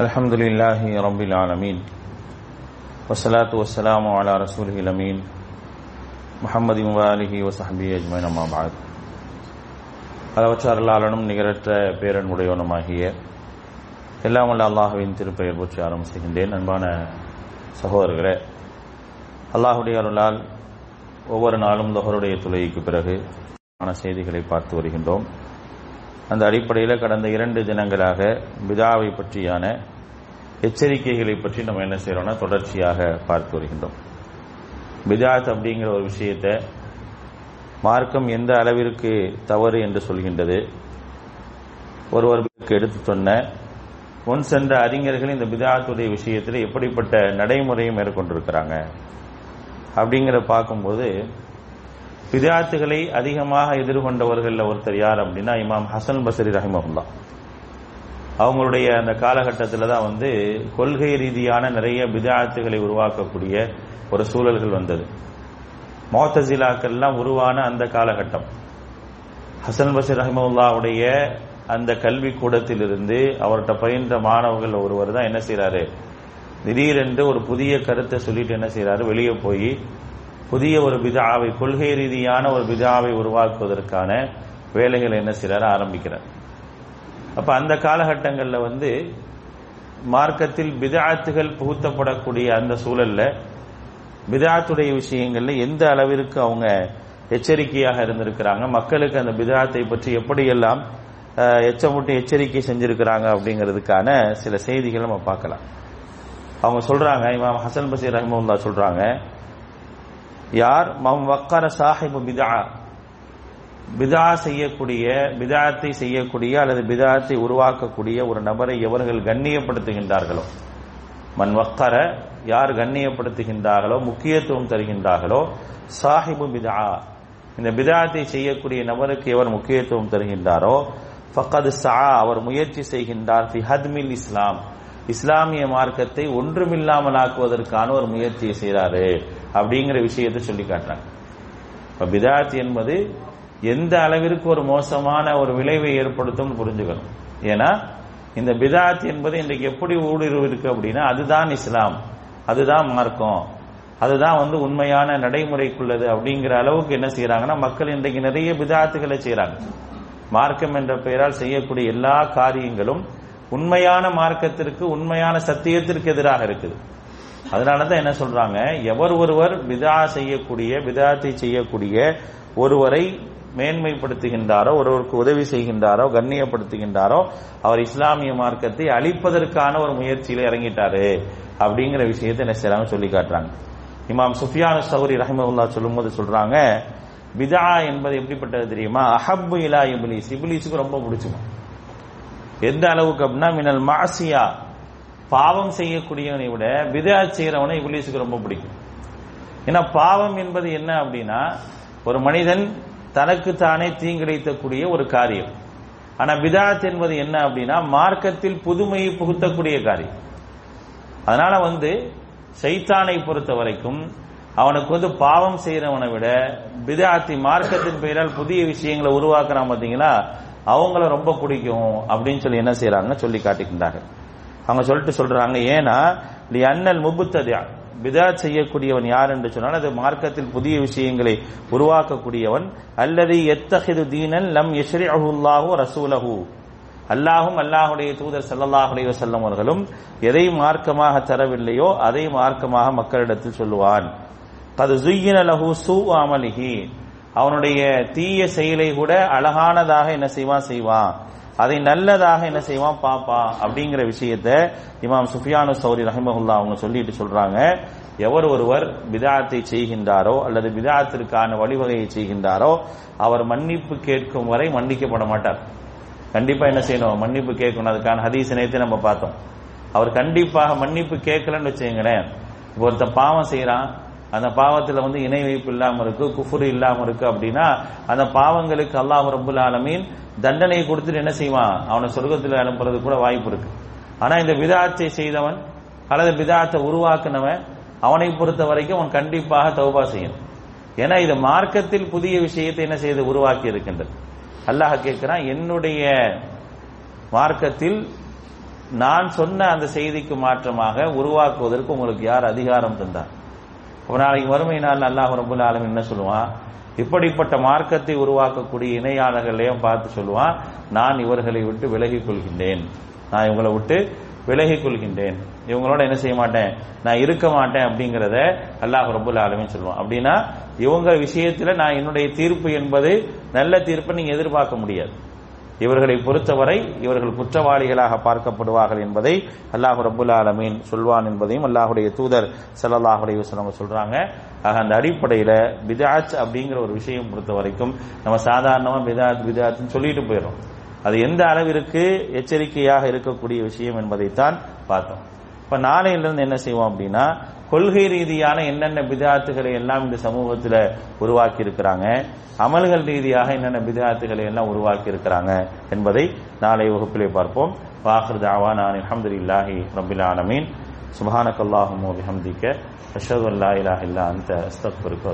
الحمد لله رب العالمين والصلاة والسلام على رسوله الأمين محمد وآله وصحبه أجمعين أما بعد அளவற்ற அருளாளனும் நிகரற்ற பேரன்புடையவனுமாகிய எல்லாம் வல்ல அல்லாஹுவின் திருப்பெயர் போற்றி ஆரம்பிச்சுகின்றேன் அன்பான சகோதரர்களே அல்லாஹுடைய அருளால் ஒவ்வொரு நாளும் தொகருடைய துளைக்கு பிறகு ஆன செய்திகளை பார்த்து வருகின்றோம் அந்த அடிப்படையில் கடந்த இரண்டு தினங்களாக பிதாவை பற்றியான எச்சரிக்கைகளை பற்றி நம்ம என்ன செய்யறோம்னா தொடர்ச்சியாக பார்த்து வருகின்றோம். பிதாத் அப்படிங்கிற ஒரு விஷயத்தை மார்க்கம் எந்த அளவிற்கு தவறு என்று சொல்கின்றது. ஒருவருக்கு எடுத்து சொன்ன முன் சென்ற அறிஞர்கள் இந்த பிதாத்துடைய விஷயத்தில் எப்படிப்பட்ட நடைமுறையை மேற்கொண்டிருக்கிறாங்க. அப்படிங்கிற பார்க்கும்போது பிதாத்துகளை அதிகமாக எதிர்கொண்டவர்களில் ஒருத்தர் யார் அப்படின்னா இமாம் ஹசன் பசரி ரஹிமஹுல்லா. அவங்களுடைய அந்த காலகட்டத்தில் தான் வந்து கொள்கை ரீதியான நிறைய பிதாத்துகளை உருவாக்கக்கூடிய ஒரு சூழல்கள் வந்தது. மோத்தசிலாக்கள்லாம் உருவான அந்த காலகட்டம். ஹசன் பசீர் ரஹமுல்லாவுடைய அந்த கல்வி கூடத்திலிருந்து அவர்கிட்ட பயின்ற மாணவர்கள் ஒருவர் தான் என்ன செய்யறாரு திடீரென்று ஒரு புதிய கருத்தை சொல்லிட்டு என்ன செய்யறாரு வெளியே போய் புதிய ஒரு விதாவை கொள்கை ரீதியான ஒரு விதாவை உருவாக்குவதற்கான வேலைகளை என்ன செய்யறாரு ஆரம்பிக்கிறார். அப்ப அந்த காலகட்டங்களில் வந்து மார்க்கத்தில் பிதாத்துகள் புகுத்தப்படக்கூடிய அந்த சூழல்ல பிதாத்துடைய விஷயங்கள்ல எந்த அளவிற்கு அவங்க எச்சரிக்கையாக இருந்திருக்கிறாங்க மக்களுக்கு அந்த பிதாத்தை பற்றி எப்படியெல்லாம் எச்சமுட்டு எச்சரிக்கை செஞ்சிருக்கிறாங்க அப்படிங்கிறதுக்கான சில செய்திகள் நம்ம பார்க்கலாம். அவங்க சொல்றாங்க இமாம் ஹசன் பசீர் ரஹமுல்லா சொல்றாங்க யார்? மம் வக்கார சாஹிபு பிதா. பிதா செய்யக்கூடிய பிதாத்தை செய்யக்கூடிய அல்லது பிதாத்தை உருவாக்கக்கூடிய ஒரு நபரை எவர்கள் கண்ணியப்படுத்துகின்றார்களோ? மண் வக்தர யார் கண்ணியப்படுத்துகின்றார்களோ முக்கியத்துவம் தருகின்றார்களோ? சாஹிபு பிதா. இந்த பிதாத்தை செய்யக்கூடிய நபருக்கு எவர் முக்கியத்துவம் தருகின்றாரோ? ஃபக்கது சா அவர் முயற்சி செய்கின்றார் ஃபி ஹத்மில் இஸ்லாம். இஸ்லாமிய மார்க்கத்தை ஒன்றுமில்லாமல் ஆக்குவதற்கான ஒரு முயற்சியை செய்கிறாரு அப்படிங்கிற விஷயத்தை சொல்லி காட்டுறாங்க. இப்போ பிதாத் என்பது எந்த அளவிற்கு ஒரு மோசமான ஒரு விளைவை ஏற்படுத்தும் புரிஞ்சுக்கணும். ஏன்னா இந்த பிதாத் என்பது இன்றைக்கு எப்படி ஊடுருவு இருக்கு அப்படின்னா அதுதான் இஸ்லாம். அதுதான் மார்க்கம். அதுதான் வந்து உண்மையான நடைமுறைக்குள்ளது அப்படிங்கிற அளவுக்கு என்ன செய்யறாங்கன்னா மக்கள் இன்றைக்கு நிறைய பிதாத்துகளை செய்யறாங்க மார்க்கம் என்ற பெயரால் செய்யக்கூடிய எல்லா காரியங்களும் உண்மையான மார்க்கத்திற்கு உண்மையான சத்தியத்திற்கு எதிராக இருக்குது. அதனாலதான் என்ன சொல்றாங்க எவர் ஒருவர் பிதா செய்யக்கூடிய பிதாத்தை செய்யக்கூடிய ஒருவரை மேன்மைப்படுத்துகின்றாரோ ஒருவருக்கு உதவி செய்கின்றாரோ கண்ணியப்படுத்துகின்றாரோ அவர் இஸ்லாமிய மார்க்கத்தை அழிப்பதற்கான ஒரு முயற்சியில் இறங்கிட்டாரு அப்படிங்கிற விஷயத்தை என்ன செய்யறாங்க சொல்லி காட்டுறாங்க. இமாம் சுஃபியானு சௌரி ரஹிமவுல்லா சொல்லும் போது சொல்றாங்க பிதா என்பது எப்படிப்பட்டது தெரியுமா? அஹப்பு இலா இபிலிஸ். இபிலிஸுக்கு ரொம்ப பிடிச்சுமா எந்த அளவுக்கு அப்படின்னா மினல் மாசியா. பாவம் செய்யக்கூடியவனை விட விதா செய்யறவனை இபிலிஸுக்கு ரொம்ப பிடிக்கும். ஏன்னா பாவம் என்பது என்ன அப்படின்னா ஒரு மனிதன் தனக்கு தானே தீங்கிழைத்தக்கூடிய ஒரு காரியம். ஆனா விதாத் என்பது என்ன அப்படின்னா மார்க்கத்தில் புதுமையை புகுத்தக்கூடிய காரியம். அதனால வந்து சைத்தானை பொறுத்த வரைக்கும் அவனுக்கு வந்து பாவம் செய்யறவனை விட பிதாத்தி மார்க்கத்தின் பெயரால் புதிய விஷயங்களை உருவாக்குறான் பாத்தீங்களா அவங்கள ரொம்ப பிடிக்கும் அப்படின்னு சொல்லி என்ன செய்யறாங்க சொல்லி காட்டுகின்றாங்க அவங்க சொல்லிட்டு சொல்றாங்க ஏன்னா நீ அண்ணல் முபுத்ததியா பிதாத் செய்யக்கூடியவன் யார் என்று சொன்னால் அது மார்க்கத்தில் புதிய விஷயங்களை உருவாக்கக்கூடியவன். அல்லது எத்தகிது தீனன் லம் எஸ்ரி அஹுல்லாஹு ரசூலஹு. அல்லாஹும் அல்லாஹுடைய தூதர் சல்லாஹுடைய வசல்லம் அவர்களும் எதை மார்க்கமாக தரவில்லையோ அதை மார்க்கமாக மக்களிடத்தில் சொல்லுவான். அது ஜுய்யின லஹு சூ அமலிஹி. அவனுடைய தீய செயலை கூட அழகானதாக என்ன செய்வான்? செய்வான். அதை நல்லதாக என்ன செய்வான்? பாப்பா. அப்படிங்கிற விஷயத்த இமாம் சுஃபியானு சௌரி ரஹிமஹுல்லா அவங்க சொல்லிட்டு சொல்றாங்க. எவர் ஒருவர் விதாத்தை செய்கின்றாரோ அல்லது விதாத்திற்கான வழிவகையை செய்கின்றாரோ அவர் மன்னிப்பு கேட்கும் வரை மன்னிக்கப்பட மாட்டார். கண்டிப்பா என்ன செய்யணும்? மன்னிப்பு கேட்கணும். அதுக்கான ஹதீஸ் நேரத்தை நம்ம பார்த்தோம். அவர் கண்டிப்பாக மன்னிப்பு கேட்கலன்னு வச்சுங்களேன் ஒருத்தன் பாவம் செய்யறான் அந்த பாவத்துல வந்து இணை வைப்பு இல்லாம இருக்கு குஃபுரு இல்லாம இருக்கு அப்படின்னா அந்த பாவங்களுக்கு அல்லாஹ் ரபுல் ஆலமீன் தண்டனை கொடுத்துட்டு என்ன செய்வான்? அவனை சொர்க்கத்தில் அனுப்புறது கூட வாய்ப்பு இருக்கு. ஆனா இந்த விதாத்தை செய்தவன் அல்லது விதாத்தை உருவாக்குனவன் அவனை பொறுத்த வரைக்கும் அவன் கண்டிப்பாக தௌபா செய்யணும். ஏன்னா இது மார்க்கத்தில் புதிய விஷயத்தை என்ன செய்து உருவாக்கி இருக்கின்றது. அல்லாஹ் கேட்கிறான் என்னுடைய மார்க்கத்தில் நான் சொன்ன அந்த செய்திக்கு மாற்றமாக உருவாக்குவதற்கு உங்களுக்கு யார் அதிகாரம் தந்தார்? ஒரு நாளைக்கு வறுமை நாள் அல்லாஹ் ரபுல் ஆலம் என்ன சொல்லுவான்? இப்படிப்பட்ட மார்க்கத்தை உருவாக்கக்கூடிய இணையாளர்களையும் பார்த்து சொல்லுவான் நான் இவர்களை விட்டு விலகிக் கொள்கின்றேன். நான் இவங்களை விட்டு விலகிக் கொள்கின்றேன். இவங்களோட என்ன செய்ய மாட்டேன்? நான் இருக்க மாட்டேன் அப்படிங்கிறத அல்லாஹ் ரபுல் ஆலமின்னு சொல்லுவான். அப்படின்னா இவங்க விஷயத்துல நான் என்னுடைய தீர்ப்பு என்பது நல்ல தீர்ப்பை நீங்க எதிர்பார்க்க முடியாது. இவர்களை பொறுத்தவரை இவர்கள் குற்றவாளிகளாக பார்க்கப்படுவார்கள் என்பதை அல்லாஹ் ரபுல் ஆலமீன் சொல்வான் என்பதையும் அல்லாஹுடைய தூதர் ஸல்லல்லாஹு அலைஹி சொல்றாங்க. ஆக அந்த அடிப்படையில பிதாத் அப்படிங்கிற ஒரு விஷயம் பொறுத்த வரைக்கும் நம்ம சாதாரணமா பிதாத் பிதாத்னு சொல்லிட்டு போயிடும் அது எந்த அளவிற்கு எச்சரிக்கையாக இருக்கக்கூடிய விஷயம் என்பதைத்தான் பார்த்தோம். இப்ப நாளையிலிருந்து என்ன செய்வோம் அப்படின்னா கொள்கை ரீதியான என்னென்ன பிதார்த்துகளை எல்லாம் இந்த சமூகத்தில் உருவாக்கி இருக்கிறாங்க அமல்கள் ரீதியாக என்னென்ன பிதாத்துகளை எல்லாம் உருவாக்கி இருக்கிறாங்க என்பதை நாளை வகுப்பிலே பார்ப்போம். வாஹர் தாவான் அல்ஹம்துலில்லாஹி ரபில் ஆலமீன். சுபஹானக்கல்லாஹும் பிஹம்திக்க அஷ்ஹது அல்லா இலாஹ் இல்லா அந்த அஸ்தக்ஃபிருக்க